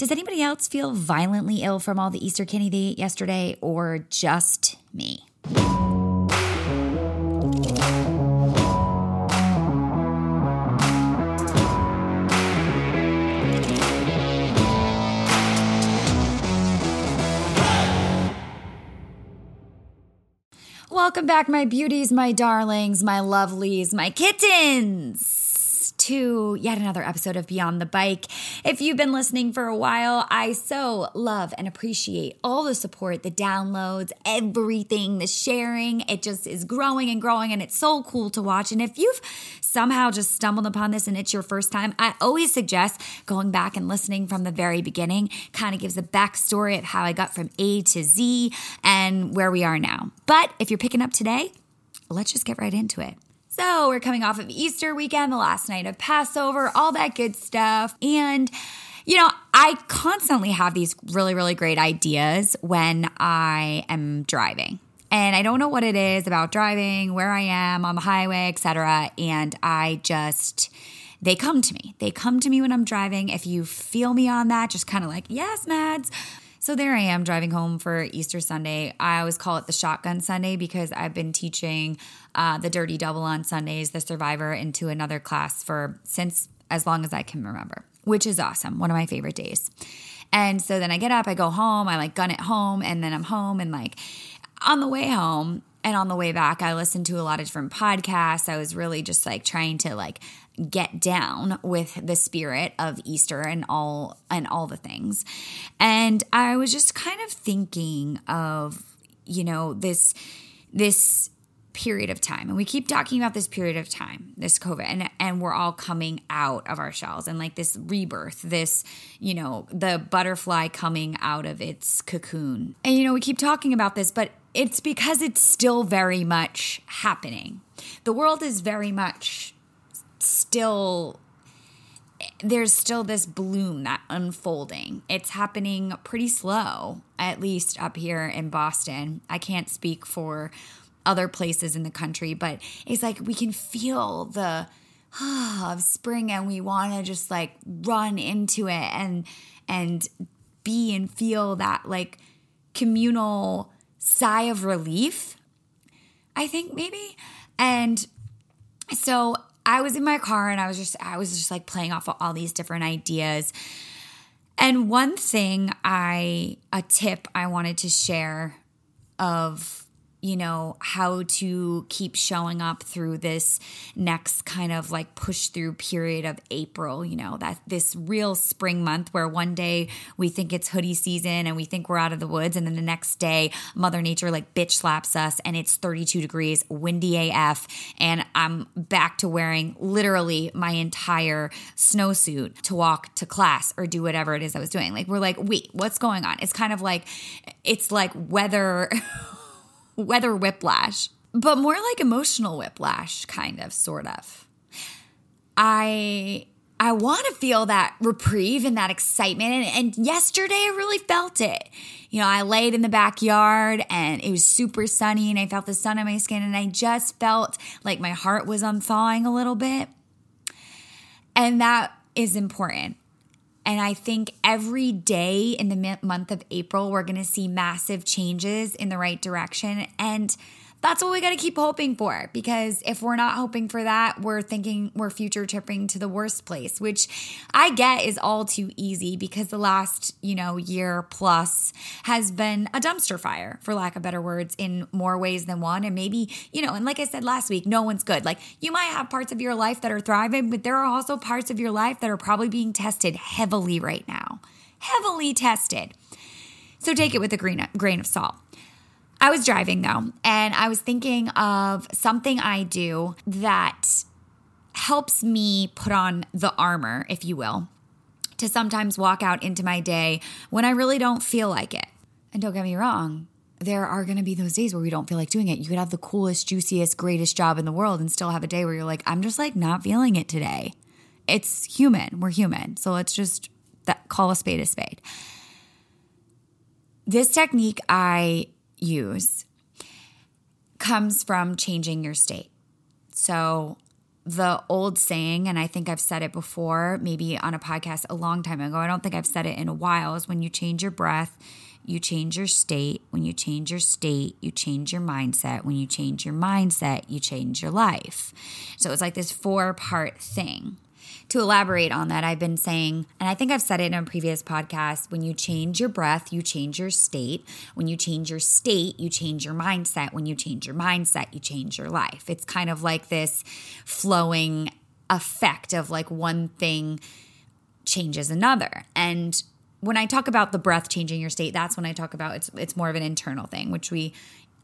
Does anybody else feel violently ill from all the Easter candy they ate yesterday, or just me? Welcome back, my beauties, my darlings, my lovelies, my kittens to yet another episode of Beyond the Bike. If you've been listening for a while, I so love and appreciate all the support, the downloads, everything, the sharing. It just is growing and growing, and it's so cool to watch. And if you've somehow just stumbled upon this and it's your first time, I always suggest going back and listening from the very beginning. Kind of gives a backstory of how I got from A to Z and where we are now. But if you're picking up today, let's just get right into it. So, we're coming off of Easter weekend, the last night of Passover, all that good stuff. And, you know, I constantly have these really, really great ideas when I am driving. And I don't know what it is about driving, where I am on the highway, etc. And I just they come to me. They come to me when I'm driving. If you feel me on that, just kind of like, yes, Mads. So there I am driving home for Easter Sunday. I always call it the shotgun Sunday because I've been teaching uh, the Dirty Double on Sundays, the Survivor, into another class for since as long as I can remember, which is awesome. One of my favorite days. And so then I get up, I go home, I like gun it home, and then I'm home and like on the way home, and on the way back i listened to a lot of different podcasts. I was really just like trying to like get down with the spirit of easter and all and all the things. And i was just kind of thinking of you know this this period of time. And we keep talking about this period of time this covid and and we're all coming out of our shells. And like this rebirth this you know the butterfly coming out of its cocoon. And you know we keep talking about this but it's because it's still very much happening. The world is very much still there's still this bloom that unfolding. It's happening pretty slow, at least up here in Boston. I can't speak for other places in the country, but it's like we can feel the ah, of spring and we want to just like run into it and and be and feel that like communal sigh of relief, I think maybe. And so I was in my car and I was just I was just like playing off of all these different ideas. And one thing I a tip I wanted to share of you know, how to keep showing up through this next kind of like push through period of April, you know, that this real spring month where one day we think it's hoodie season and we think we're out of the woods. And then the next day, Mother Nature like bitch slaps us and it's 32 degrees, windy AF. And I'm back to wearing literally my entire snowsuit to walk to class or do whatever it is I was doing. Like, we're like, wait, what's going on? It's kind of like, it's like weather. weather whiplash, but more like emotional whiplash, kind of, sort of. I I want to feel that reprieve and that excitement. And, and, yesterday I really felt it. You know, I laid in the backyard and it was super sunny and I felt the sun on my skin and I just felt like my heart was unthawing a little bit. And that is important. And I think every day in the month of April, we're going to see massive changes in the right direction. And that's what we got to keep hoping for because if we're not hoping for that, we're thinking we're future tripping to the worst place, which I get is all too easy because the last, you know, year plus has been a dumpster fire, for lack of better words, in more ways than one. And maybe, you know, and like I said last week, no one's good. Like you might have parts of your life that are thriving, but there are also parts of your life that are probably being tested heavily right now, heavily tested. So take it with a grain, grain of salt. I was driving though, and I was thinking of something I do that helps me put on the armor, if you will, to sometimes walk out into my day when I really don't feel like it. And don't get me wrong, there are going to be those days where we don't feel like doing it. You could have the coolest, juiciest, greatest job in the world and still have a day where you're like, I'm just like not feeling it today. It's human. We're human. So let's just that, call a spade a spade. This technique I use comes from changing your state. So, the old saying, and I think I've said it before, maybe on a podcast a long time ago. I don't think I've said it in a while, is when you change your breath, you change your state. When you change your state, you change your mindset. When you change your mindset, you change your life. So it's like this four part thing. To elaborate on that, I've been saying, and I think I've said it in a previous podcast when you change your breath, you change your state. When you change your state, you change your mindset. When you change your mindset, you change your life. It's kind of like this flowing effect of like one thing changes another. And when I talk about the breath changing your state, that's when I talk about it's it's more of an internal thing, which we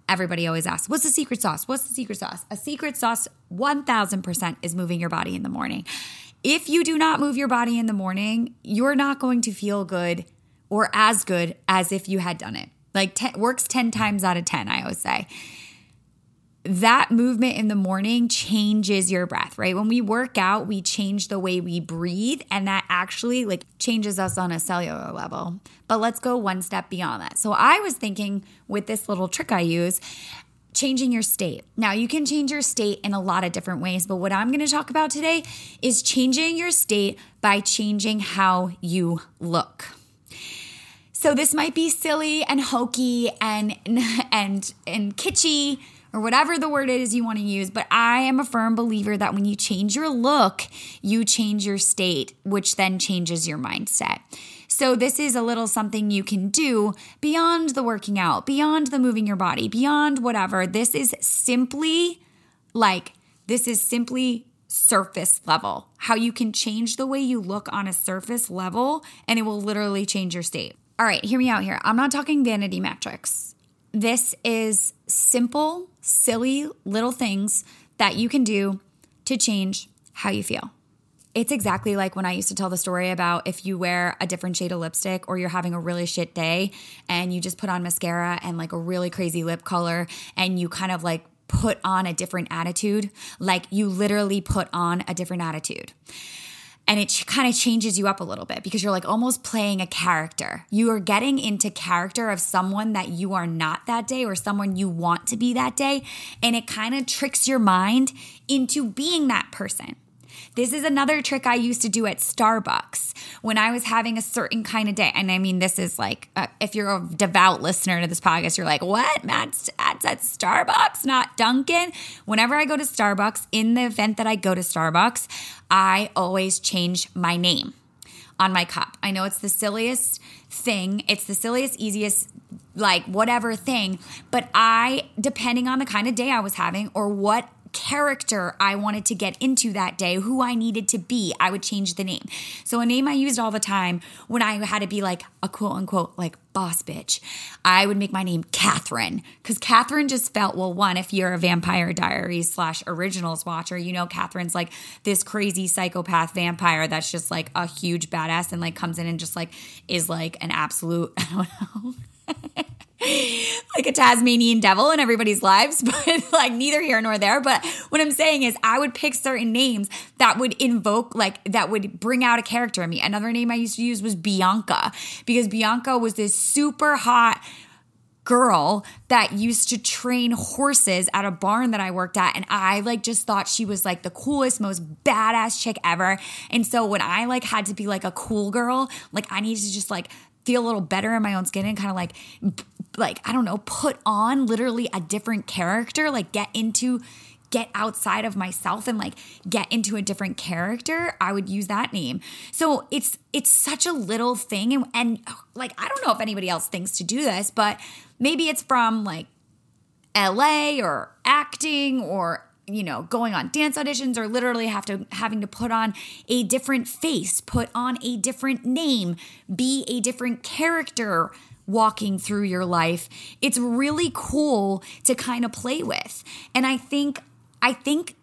everybody always asks, what's the secret sauce? What's the secret sauce? A secret sauce 1000% is moving your body in the morning. If you do not move your body in the morning, you're not going to feel good or as good as if you had done it. Like ten, works 10 times out of 10, I always say that movement in the morning changes your breath, right? When we work out, we change the way we breathe, and that actually like changes us on a cellular level. But let's go one step beyond that. So I was thinking with this little trick I use, changing your state. Now, you can change your state in a lot of different ways, but what I'm going to talk about today is changing your state by changing how you look. So this might be silly and hokey and and and kitschy or whatever the word is you want to use. But I am a firm believer that when you change your look, you change your state, which then changes your mindset. So, this is a little something you can do beyond the working out, beyond the moving your body, beyond whatever. This is simply like, this is simply surface level, how you can change the way you look on a surface level, and it will literally change your state. All right, hear me out here. I'm not talking vanity metrics. This is simple, silly little things that you can do to change how you feel. It's exactly like when I used to tell the story about if you wear a different shade of lipstick or you're having a really shit day and you just put on mascara and like a really crazy lip color and you kind of like put on a different attitude, like you literally put on a different attitude and it kind of changes you up a little bit because you're like almost playing a character. You are getting into character of someone that you are not that day or someone you want to be that day. And it kind of tricks your mind into being that person. This is another trick I used to do at Starbucks when I was having a certain kind of day. And I mean, this is like, uh, if you're a devout listener to this podcast, you're like, what? Mads, Mads at Starbucks, not Dunkin'. Whenever I go to Starbucks, in the event that I go to Starbucks, I always change my name on my cup. I know it's the silliest thing, it's the silliest, easiest like whatever thing. But I, depending on the kind of day I was having or what character I wanted to get into that day, who I needed to be, I would change the name. So a name I used all the time when I had to be like a quote unquote like boss bitch, I would make my name Catherine because Catherine just felt well. One, if you're a Vampire Diaries slash Originals watcher, you know Catherine's like this crazy psychopath vampire that's just like a huge badass and like comes in and just like is like an absolute I don't know. like a Tasmanian devil in everybody's lives, but like neither here nor there. But what I'm saying is, I would pick certain names that would invoke, like, that would bring out a character in me. Another name I used to use was Bianca because Bianca was this super hot girl that used to train horses at a barn that I worked at and I like just thought she was like the coolest most badass chick ever and so when I like had to be like a cool girl like I needed to just like feel a little better in my own skin and kind of like like I don't know, put on literally a different character, like get into get outside of myself and like get into a different character, I would use that name. So it's it's such a little thing and, and like I don't know if anybody else thinks to do this, but maybe it's from like LA or acting or you know going on dance auditions or literally have to having to put on a different face put on a different name be a different character walking through your life. It's really cool to kind of play with. And i think i think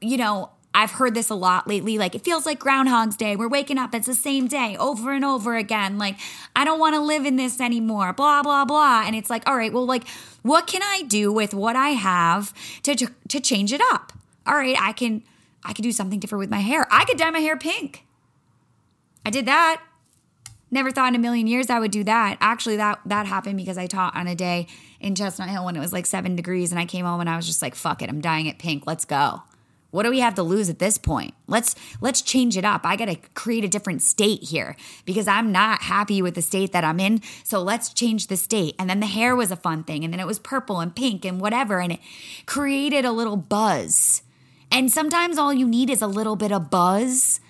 you know I've heard this a lot lately. Like, it feels like Groundhog's Day. We're waking up, it's the same day over and over again. Like, I don't want to live in this anymore, blah, blah, blah. And it's like, all right, well, like, what can I do with what I have to, to, change it up? All right, I can I can do something different with my hair. I could dye my hair pink. I did that. Never thought in a million years I would do that. Actually, that that happened because I taught on a day in Chestnut Hill when it was like seven degrees, and I came home and I was just like, "Fuck it, I'm dyeing it pink. Let's go." What do we have to lose at this point? Let's let's change it up. I got to create a different state here because I'm not happy with the state that I'm in. So let's change the state. And then the hair was a fun thing and then it was purple and pink and whatever and it created a little buzz. And sometimes all you need is a little bit of buzz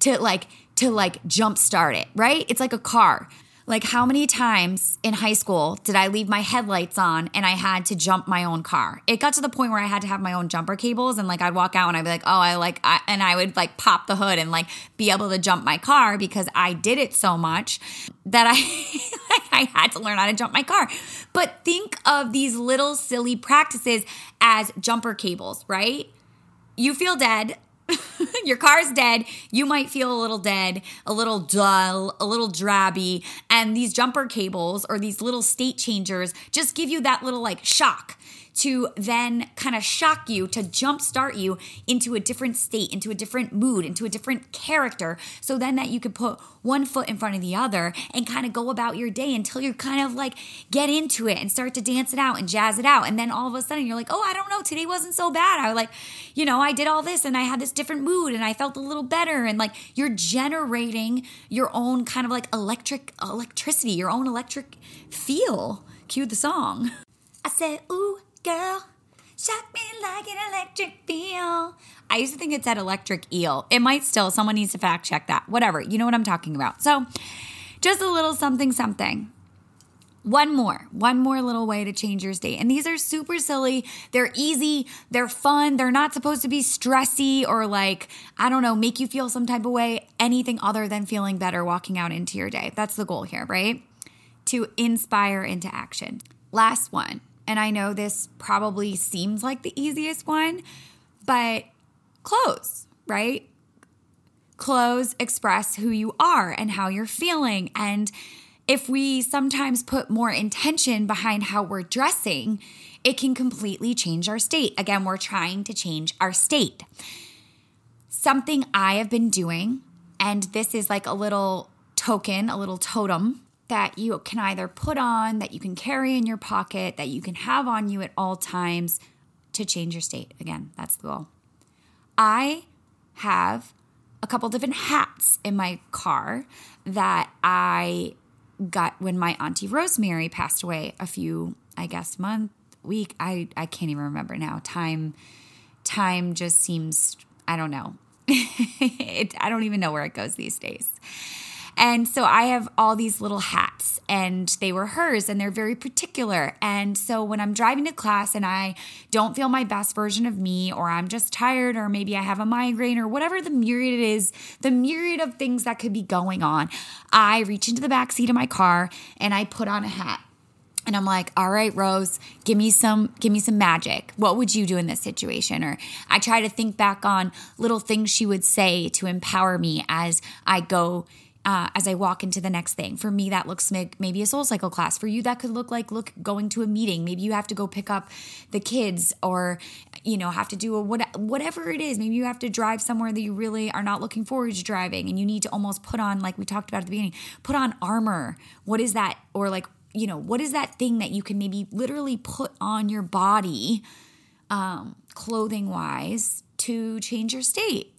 to like to like jumpstart it, right? It's like a car. Like, how many times in high school did I leave my headlights on and I had to jump my own car? It got to the point where I had to have my own jumper cables and like I'd walk out and I'd be like, oh, I like, I, and I would like pop the hood and like be able to jump my car because I did it so much that I, I had to learn how to jump my car. But think of these little silly practices as jumper cables, right? You feel dead your car's dead. You might feel a little dead, a little dull, a little drabby. And these jumper cables or these little state changers just give you that little like shock to then kind of shock you, to jumpstart you into a different state, into a different mood, into a different character. So then that you could put one foot in front of the other and kind of go about your day until you kind of like get into it and start to dance it out and jazz it out. And then all of a sudden you're like, oh, I don't know, today wasn't so bad. I like, you know, I did all this and I had this different mood and I felt a little better. And like you're generating your own kind of like electric electricity, your own electric feel. Cue the song. I said, ooh, girl. Shock me like an electric feel. I used to think it said electric eel. It might still. Someone needs to fact check that. Whatever. You know what I'm talking about. So, just a little something, something. One more, one more little way to change your state. And these are super silly. They're easy. They're fun. They're not supposed to be stressy or like, I don't know, make you feel some type of way, anything other than feeling better walking out into your day. That's the goal here, right? To inspire into action. Last one and I know this probably seems like the easiest one, but clothes, right? Clothes express who you are and how you're feeling. And if we sometimes put more intention behind how we're dressing, it can completely change our state. Again, we're trying to change our state. Something I have been doing, and this is like a little token, a little totem that you can either put on, that you can carry in your pocket, that you can have on you at all times to change your state. Again, that's the goal. I have a couple different hats in my car that I got when my auntie Rosemary passed away a few, I guess, month, week. I, I can't even remember now. Time time just seems I don't know. it, I don't even know where it goes these days. And so I have all these little hats and they were hers and they're very particular. And so when I'm driving to class and I don't feel my best version of me or I'm just tired or maybe I have a migraine or whatever the myriad is, the myriad of things that could be going on, I reach into the back seat of my car and I put on a hat. And I'm like, all right, Rose, give me some, give me some magic. What would you do in this situation? Or I try to think back on little things she would say to empower me as I go uh, as I walk into the next thing. For me, that looks like maybe a SoulCycle class. For you, that could look like look going to a meeting. Maybe you have to go pick up the kids, or you know have to do a what, whatever it is. Maybe you have to drive somewhere that you really are not looking forward to driving, and you need to almost put on like we talked about at the beginning, put on armor. What is that? Or like you know what is that thing that you can maybe literally put on your body, um, clothing wise, to change your state.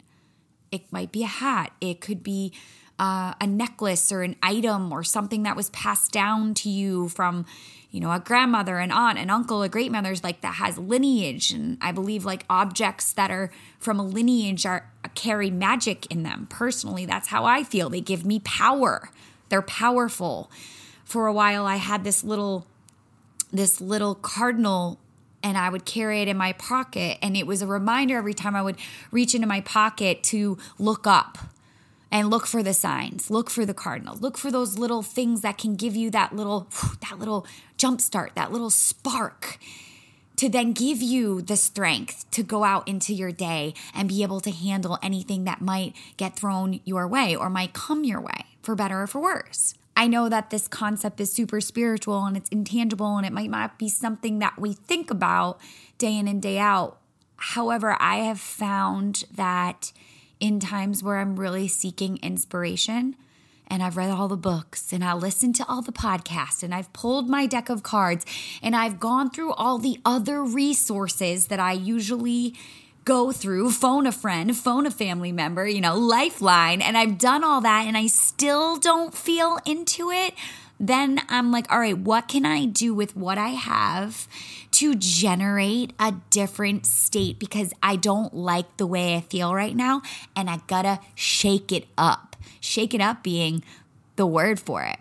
It might be a hat. It could be uh, a necklace or an item or something that was passed down to you from you know a grandmother an aunt an uncle a great mother's like that has lineage. And i believe like objects that are from a lineage are carry magic in them. Personally that's how i feel. They give me power. They're powerful. For a while i had this little this little cardinal and I would carry it in my pocket. And it was a reminder every time I would reach into my pocket to look up and look for the signs look for the cardinals look for those little things that can give you that little that little jump start that little spark to then give you the strength to go out into your day and be able to handle anything that might get thrown your way or might come your way for better or for worse I know that this concept is super spiritual and it's intangible and it might not be something that we think about day in and day out. However, I have found that in times where I'm really seeking inspiration. And I've read all the books and I listened to all the podcasts and I've pulled my deck of cards and I've gone through all the other resources that I usually go through, phone a friend, phone a family member, you know, lifeline, and I've done all that and I still don't feel into it, then I'm like, all right, what can I do with what I have to generate a different state because I don't like the way I feel right now and I gotta shake it up. Shake it up being the word for it.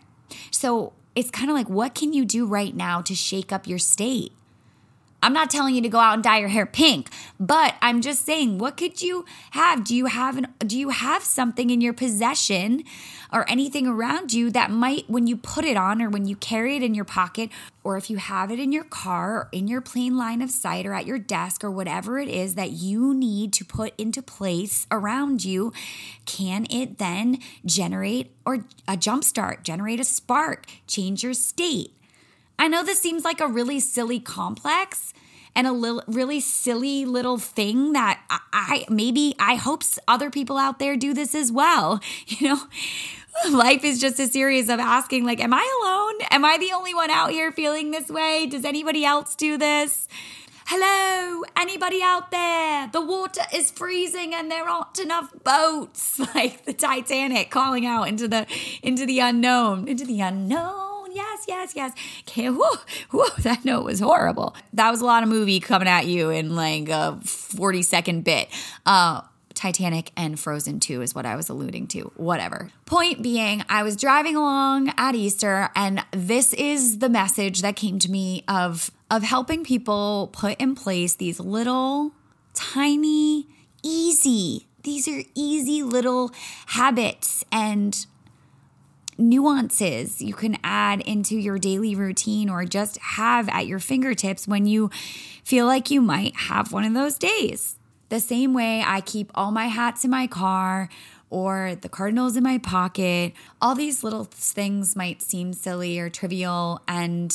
So it's kind of like, what can you do right now to shake up your state? I'm not telling you to go out and dye your hair pink, but I'm just saying, what could you have? Do you have an do you have something in your possession or anything around you that might when you put it on or when you carry it in your pocket or if you have it in your car or in your plain line of sight or at your desk or whatever it is that you need to put into place around you, can it then generate or a jump start, generate a spark, change your state? I know this seems like a really silly complex and a little, really silly little thing that I, I maybe I hope other people out there do this as well. You know, life is just a series of asking like am I alone? Am I the only one out here feeling this way? Does anybody else do this? Hello, anybody out there? The water is freezing and there aren't enough boats. Like the Titanic calling out into the into the unknown, into the unknown yes, yes, yes. Okay, whoo, that note was horrible. That was a lot of movie coming at you in like a 40 second bit. Uh, Titanic and Frozen 2 is what I was alluding to. Whatever. Point being, I was driving along at Easter and this is the message that came to me of of helping people put in place these little tiny easy these are easy little habits and nuances you can add into your daily routine or just have at your fingertips when you feel like you might have one of those days. The same way I keep all my hats in my car or the cardinals in my pocket. All these little things might seem silly or trivial. And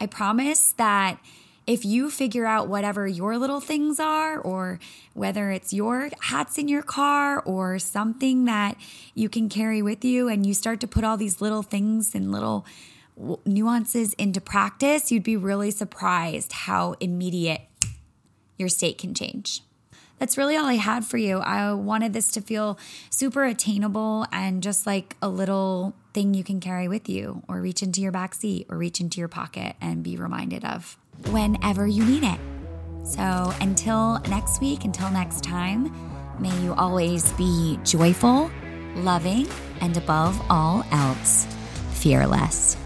I promise that if you figure out whatever your little things are, or whether it's your hats in your car or something that you can carry with you, and you start to put all these little things and little nuances into practice, you'd be really surprised how immediate your state can change. That's really all I had for you. I wanted this to feel super attainable and just like a little thing you can carry with you or reach into your back seat or reach into your pocket and be reminded of whenever you need it. So until next week, until next time, may you always be joyful, loving, and above all else, fearless.